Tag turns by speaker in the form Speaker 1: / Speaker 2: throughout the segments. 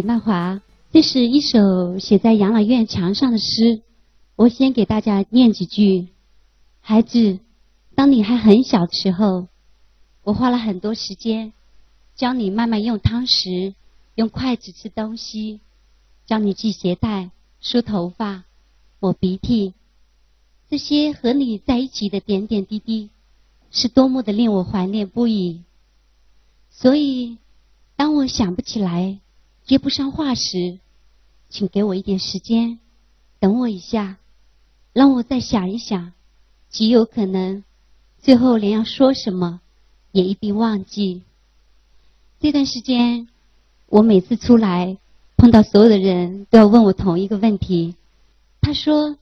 Speaker 1: 李曼华。这是一首写在养老院墙上的诗，我先给大家念几句。孩子，当你还很小的时候，我花了很多时间教你慢慢用汤匙、用筷子吃东西，教你系鞋带、梳头发、抹鼻涕。这些和你在一起的点点滴滴，是多么的令我怀念不已。所以，当我想不起来、接不上话时，请给我一点时间，等我一下，让我再想一想。极有可能，最后连要说什么也一并忘记。这段时间，我每次出来碰到所有的人都要问我同一个问题。他说。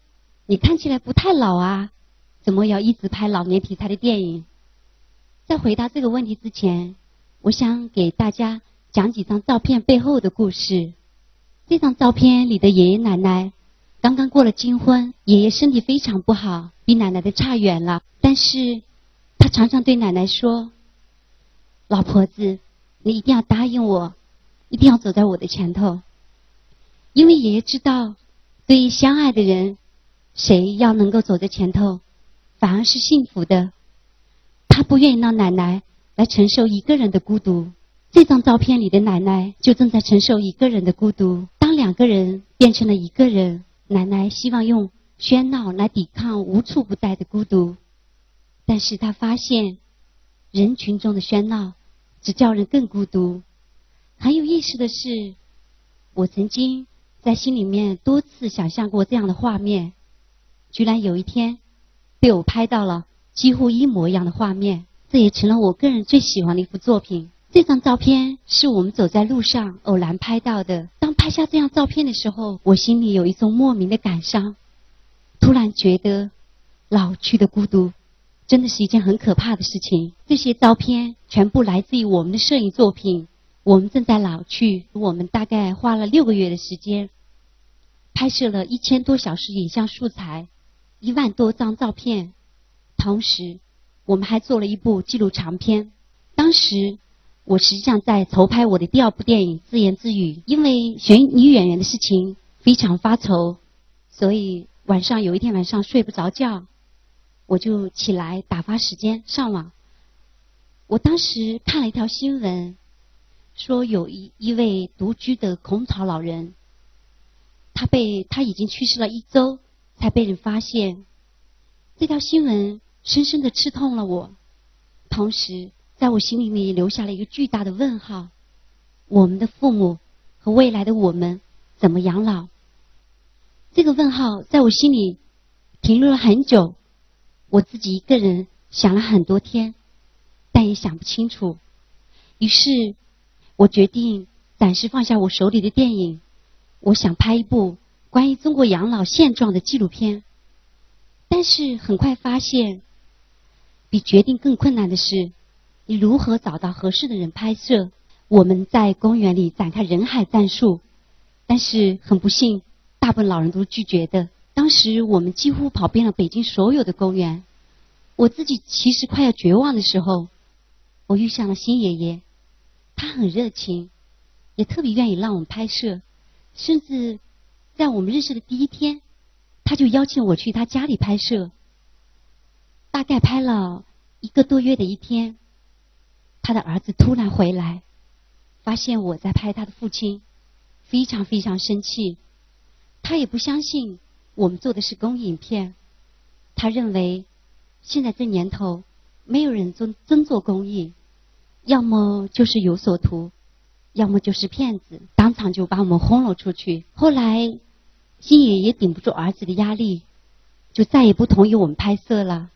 Speaker 1: 你看起来不太老啊，怎么要一直拍老年题材的电影？在回答这个问题之前，我想给大家讲几张照片背后的故事。这张照片里的爷爷奶奶刚刚过了金婚，爷爷身体非常不好，比奶奶的差远了。但是，他常常对奶奶说：“老婆子，你一定要答应我，一定要走在我的前头。”因为爷爷知道，对于相爱的人。谁要能够走在前头，反而是幸福的。他不愿意让奶奶来承受一个人的孤独。这张照片里的奶奶就正在承受一个人的孤独。当两个人变成了一个人，奶奶希望用喧闹来抵抗无处不在的孤独，但是她发现人群中的喧闹只叫人更孤独。很有意思的是，我曾经在心里面多次想象过这样的画面。居然有一天被我拍到了几乎一模一样的画面，这也成了我个人最喜欢的一幅作品。这张照片是我们走在路上偶然拍到的。当拍下这张照片的时候，我心里有一种莫名的感伤，突然觉得老去的孤独真的是一件很可怕的事情。这些照片全部来自于我们的摄影作品。我们正在老去，我们大概花了六个月的时间，拍摄了一千多小时影像素材。一万多张照片，同时我们还做了一部纪录长片。当时我实际上在筹拍我的第二部电影《自言自语》，因为选女演员的事情非常发愁，所以晚上有一天晚上睡不着觉，我就起来打发时间上网。我当时看了一条新闻，说有一一位独居的孔草老人，他被他已经去世了一周。才被人发现，这条新闻深深的刺痛了我，同时在我心里面也留下了一个巨大的问号：我们的父母和未来的我们怎么养老？这个问号在我心里停留了很久，我自己一个人想了很多天，但也想不清楚。于是，我决定暂时放下我手里的电影，我想拍一部。关于中国养老现状的纪录片，但是很快发现，比决定更困难的是，你如何找到合适的人拍摄？我们在公园里展开人海战术，但是很不幸，大部分老人都拒绝的。当时我们几乎跑遍了北京所有的公园，我自己其实快要绝望的时候，我遇上了新爷爷，他很热情，也特别愿意让我们拍摄，甚至。在我们认识的第一天，他就邀请我去他家里拍摄。大概拍了一个多月的一天，他的儿子突然回来，发现我在拍他的父亲，非常非常生气。他也不相信我们做的是公益影片，他认为现在这年头没有人真真做公益，要么就是有所图，要么就是骗子，当场就把我们轰了出去。后来。星爷也顶不住儿子的压力，就再也不同意我们拍摄了。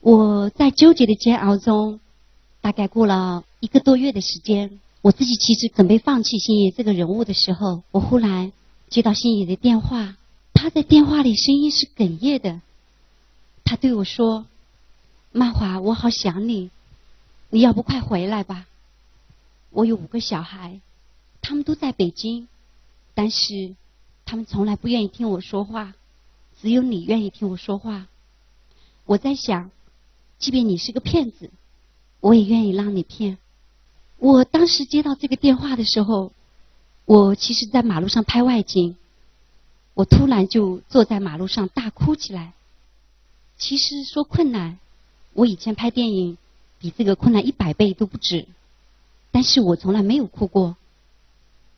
Speaker 1: 我在纠结的煎熬中，大概过了一个多月的时间。我自己其实准备放弃星爷这个人物的时候，我忽然接到星爷的电话。他在电话里声音是哽咽的，他对我说：“曼华，我好想你，你要不快回来吧？我有五个小孩，他们都在北京，但是……”他们从来不愿意听我说话，只有你愿意听我说话。我在想，即便你是个骗子，我也愿意让你骗。我当时接到这个电话的时候，我其实在马路上拍外景，我突然就坐在马路上大哭起来。其实说困难，我以前拍电影比这个困难一百倍都不止，但是我从来没有哭过。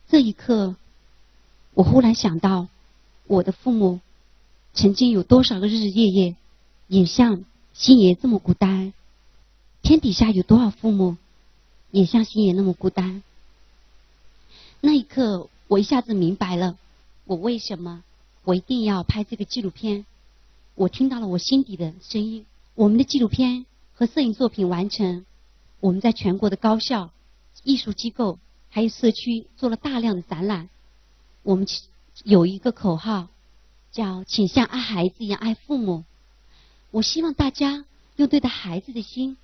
Speaker 1: 这一刻，我忽然想到，我的父母曾经有多少个日日夜夜，也像星爷这么孤单。天底下有多少父母，也像星爷那么孤单？那一刻，我一下子明白了，我为什么我一定要拍这个纪录片。我听到了我心底的声音。我们的纪录片和摄影作品完成，我们在全国的高校、艺术机构还有社区做了大量的展览。我们有一个口号，叫“请像爱孩子一样爱父母”。我希望大家用对待孩子的心。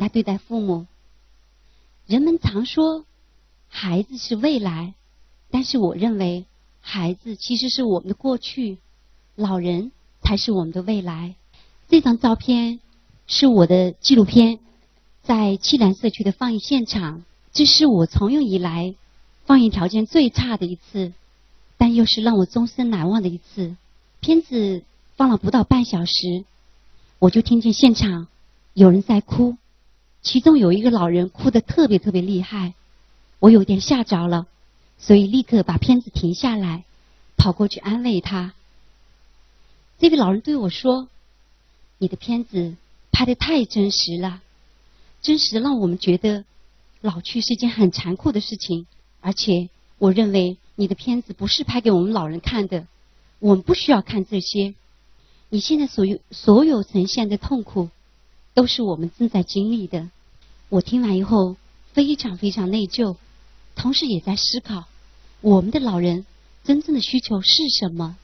Speaker 1: 来对待父母。人们常说孩子是未来，但是我认为孩子其实是我们的过去，老人才是我们的未来。这张照片是我的纪录片在七兰社区的放映现场，这是我从用以来放映条件最差的一次，但又是让我终身难忘的一次。片子放了不到半小时，我就听见现场有人在哭。其中有一个老人哭得特别特别厉害，我有点吓着了，所以立刻把片子停下来，跑过去安慰他。这位老人对我说：“你的片子拍的太真实了，真实的让我们觉得老去是一件很残酷的事情。而且我认为你的片子不是拍给我们老人看的，我们不需要看这些。你现在所有所有呈现的痛苦，都是我们正在经历的。”我听完以后非常非常内疚，同时也在思考我们的老人真正的需求是什么。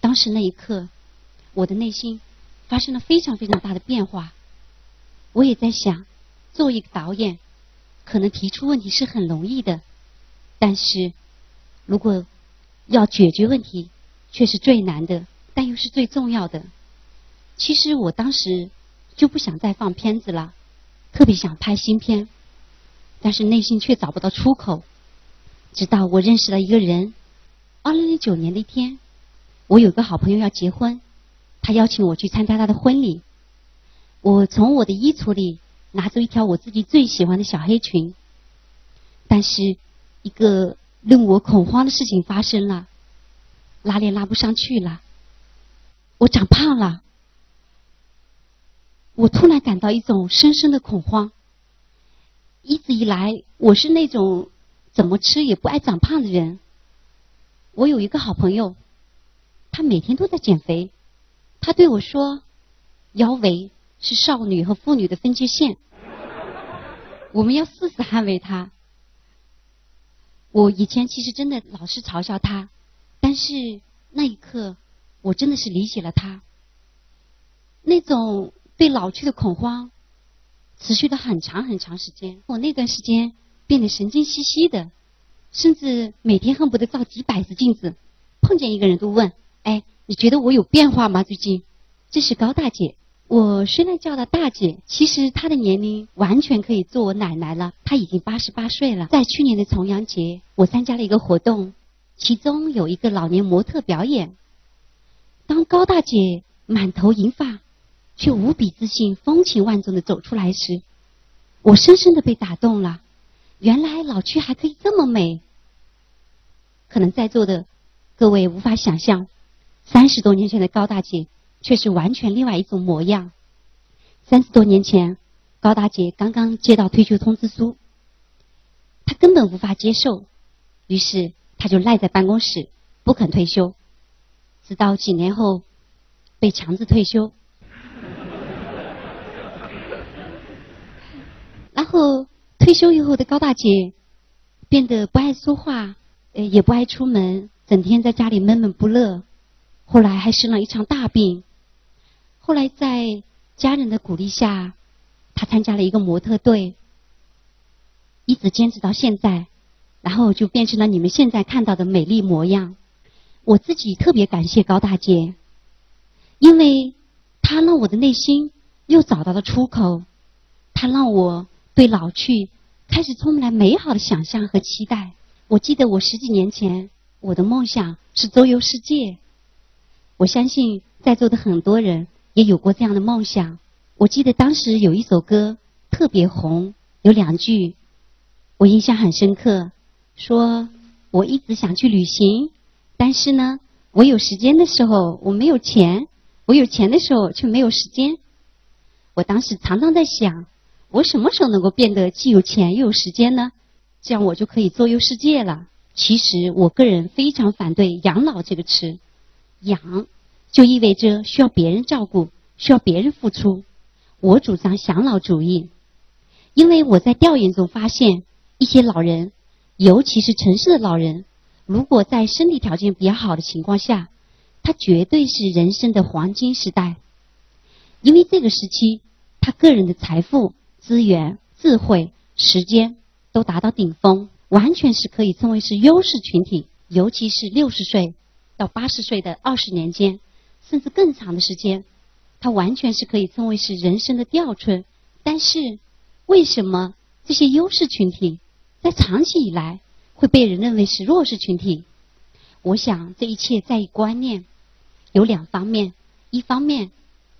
Speaker 1: 当时那一刻，我的内心发生了非常非常大的变化。我也在想，作为一个导演，可能提出问题是很容易的，但是如果要解决问题，却是最难的，但又是最重要的。其实我当时就不想再放片子了。特别想拍新片，但是内心却找不到出口。直到我认识了一个人，二零零九年的一天，我有个好朋友要结婚，他邀请我去参加他的婚礼。我从我的衣橱里拿出一条我自己最喜欢的小黑裙，但是一个令我恐慌的事情发生了，拉链拉不上去了，我长胖了。我突然感到一种深深的恐慌。一直以来，我是那种怎么吃也不爱长胖的人。我有一个好朋友，他每天都在减肥。他对我说：“腰围是少女和妇女的分界线，我们要誓死捍卫它。”我以前其实真的老是嘲笑他，但是那一刻，我真的是理解了他那种。对老去的恐慌持续了很长很长时间。我那段时间变得神经兮兮的，甚至每天恨不得照几百次镜子，碰见一个人都问：“哎，你觉得我有变化吗？”最近，这是高大姐。我虽然叫她大姐，其实她的年龄完全可以做我奶奶了。她已经八十八岁了。在去年的重阳节，我参加了一个活动，其中有一个老年模特表演。当高大姐满头银发。却无比自信、风情万种的走出来时，我深深的被打动了。原来老去还可以这么美。可能在座的各位无法想象，三十多年前的高大姐却是完全另外一种模样。三十多年前，高大姐刚刚接到退休通知书，她根本无法接受，于是她就赖在办公室不肯退休，直到几年后被强制退休。然后退休以后的高大姐变得不爱说话，呃，也不爱出门，整天在家里闷闷不乐。后来还生了一场大病。后来在家人的鼓励下，她参加了一个模特队，一直坚持到现在，然后就变成了你们现在看到的美丽模样。我自己特别感谢高大姐，因为她让我的内心又找到了出口，她让我。对老去开始充满美好的想象和期待。我记得我十几年前，我的梦想是周游世界。我相信在座的很多人也有过这样的梦想。我记得当时有一首歌特别红，有两句我印象很深刻，说我一直想去旅行，但是呢，我有时间的时候我没有钱，我有钱的时候却没有时间。我当时常常在想，我什么时候能够变得既有钱又有时间呢？这样我就可以周游世界了。其实我个人非常反对“养老”这个词，“养”就意味着需要别人照顾，需要别人付出。我主张享老主义，因为我在调研中发现，一些老人，尤其是城市的老人，如果在身体条件比较好的情况下，他绝对是人生的黄金时代，因为这个时期，他个人的财富、资源、智慧、时间都达到顶峰，完全是可以称为是优势群体。尤其是六十岁到八十岁的二十年间，甚至更长的时间。它完全是可以称为是人生的吊春，但是为什么这些优势群体在长期以来会被人认为是弱势群体？我想这一切在于观念，有两方面：一方面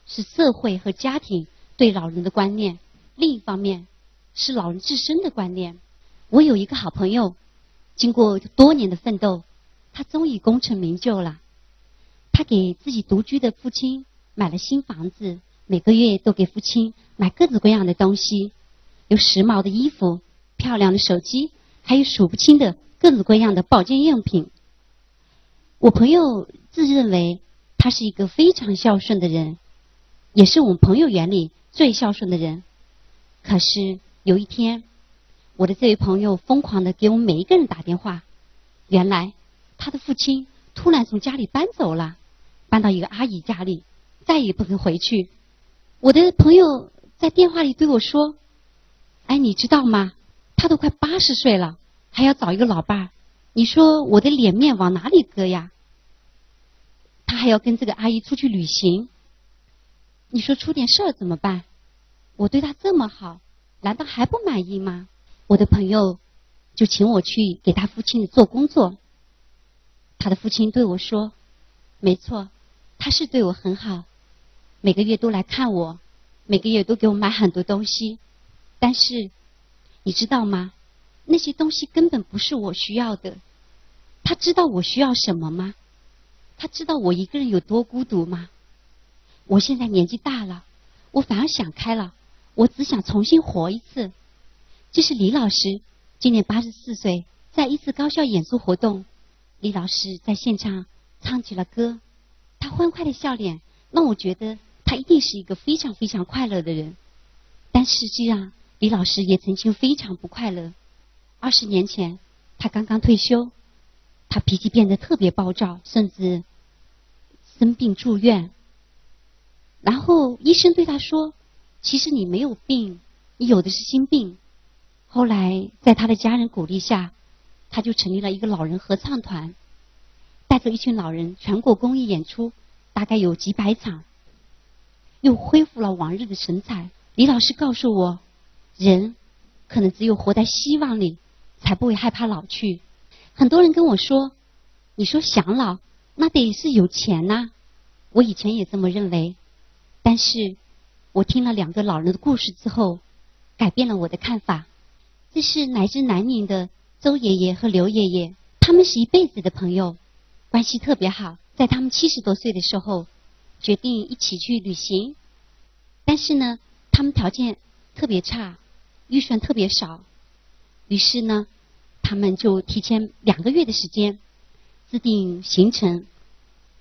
Speaker 1: 是社会和家庭对老人的观念，另一方面是老人自身的观念。我有一个好朋友，经过多年的奋斗，他终于功成名就了。他给自己独居的父亲。买了新房子，每个月都给父亲买各种各样的东西，有时髦的衣服、漂亮的手机，还有数不清的各种各样的保健用品。我朋友自认为他是一个非常孝顺的人，也是我们朋友眼里最孝顺的人。可是有一天，我的这位朋友疯狂的给我们每一个人打电话，原来他的父亲突然从家里搬走了，搬到一个阿姨家里。再也不肯回去。我的朋友在电话里对我说：“哎，你知道吗？他都快八十岁了，还要找一个老伴儿。你说我的脸面往哪里搁呀？他还要跟这个阿姨出去旅行。你说出点事儿怎么办？我对他这么好，难道还不满意吗？”我的朋友就请我去给他父亲做工作。他的父亲对我说：“没错，他是对我很好。”每个月都来看我，每个月都给我买很多东西，但是你知道吗？那些东西根本不是我需要的。他知道我需要什么吗？他知道我一个人有多孤独吗？我现在年纪大了，我反而想开了，我只想重新活一次。这是李老师，今年八十四岁，在一次高校演出活动，李老师在现场唱起了歌，他欢快的笑脸让我觉得。他一定是一个非常非常快乐的人，但实际上，李老师也曾经非常不快乐。二十年前，他刚刚退休，他脾气变得特别暴躁，甚至生病住院。然后医生对他说：“其实你没有病，你有的是心病。”后来，在他的家人鼓励下，他就成立了一个老人合唱团，带着一群老人全国公益演出，大概有几百场。又恢复了往日的神采。李老师告诉我，人可能只有活在希望里，才不会害怕老去。很多人跟我说：“你说想老，那得是有钱呐。”我以前也这么认为，但是我听了两个老人的故事之后，改变了我的看法。这是来自南宁的周爷爷和刘爷爷，他们是一辈子的朋友，关系特别好。在他们七十多岁的时候。决定一起去旅行，但是呢，他们条件特别差，预算特别少，于是呢，他们就提前两个月的时间制定行程，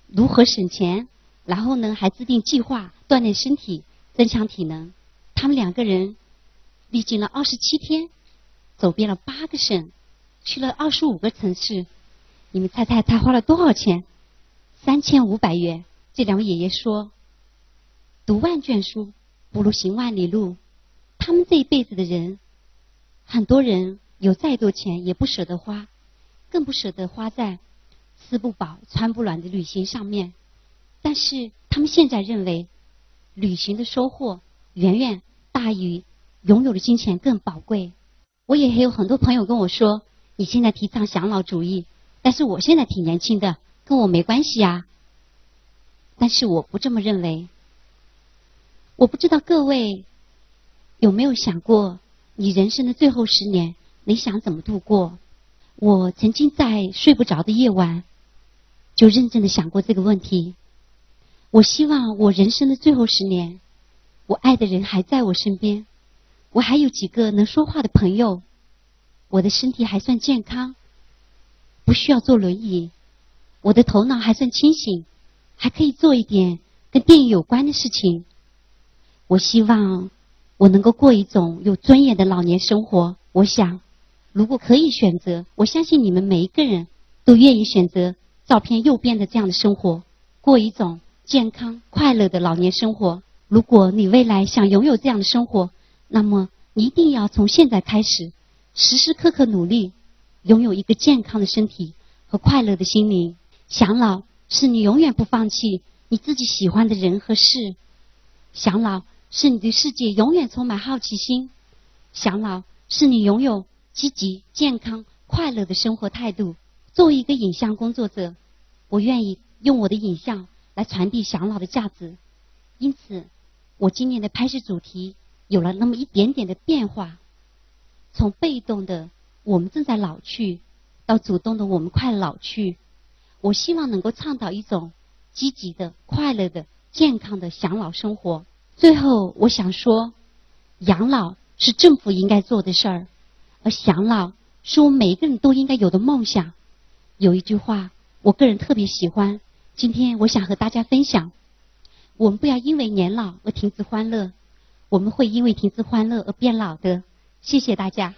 Speaker 1: 如何省钱，然后呢，还制定计划锻炼身体，增强体能。他们两个人历经了二十七天，走遍了八个省，去了二十五个城市。你们猜猜他花了多少钱？三千五百元。这两位爷爷说：“读万卷书不如行万里路。”他们这一辈子的人，很多人有再多钱也不舍得花，更不舍得花在吃不饱穿不暖的旅行上面。但是他们现在认为，旅行的收获远远大于拥有的金钱更宝贵。我也还有很多朋友跟我说，你现在提倡享老主义，但是我现在挺年轻的，跟我没关系呀。但是我不这么认为。我不知道各位有没有想过，你人生的最后十年，你想怎么度过？我曾经在睡不着的夜晚，就认真的想过这个问题。我希望我人生的最后十年，我爱的人还在我身边。我还有几个能说话的朋友，我的身体还算健康，不需要坐轮椅，我的头脑还算清醒，还可以做一点跟电影有关的事情。我希望我能够过一种有尊严的老年生活。我想，如果可以选择，我相信你们每一个人都愿意选择照片右边的这样的生活，过一种健康快乐的老年生活。如果你未来想拥有这样的生活，那么，你一定要从现在开始，时时刻刻努力，拥有一个健康的身体和快乐的心灵。享老是你永远不放弃你自己喜欢的人和事，享老是你对世界永远充满好奇心，享老是你拥有积极、健康、快乐的生活态度。作为一个影像工作者，我愿意用我的影像来传递享老的价值。因此，我今年的拍摄主题。有了那么一点点的变化，从被动的我们正在老去，到主动的我们快老去。我希望能够倡导一种积极的、快乐的、健康的享老生活。最后，我想说，养老是政府应该做的事儿，而享老是我们每一个人都应该有的梦想。有一句话，我个人特别喜欢，今天我想和大家分享：我们不要因为年老而停止欢乐。我们会因为停止欢乐而变老的。谢谢大家。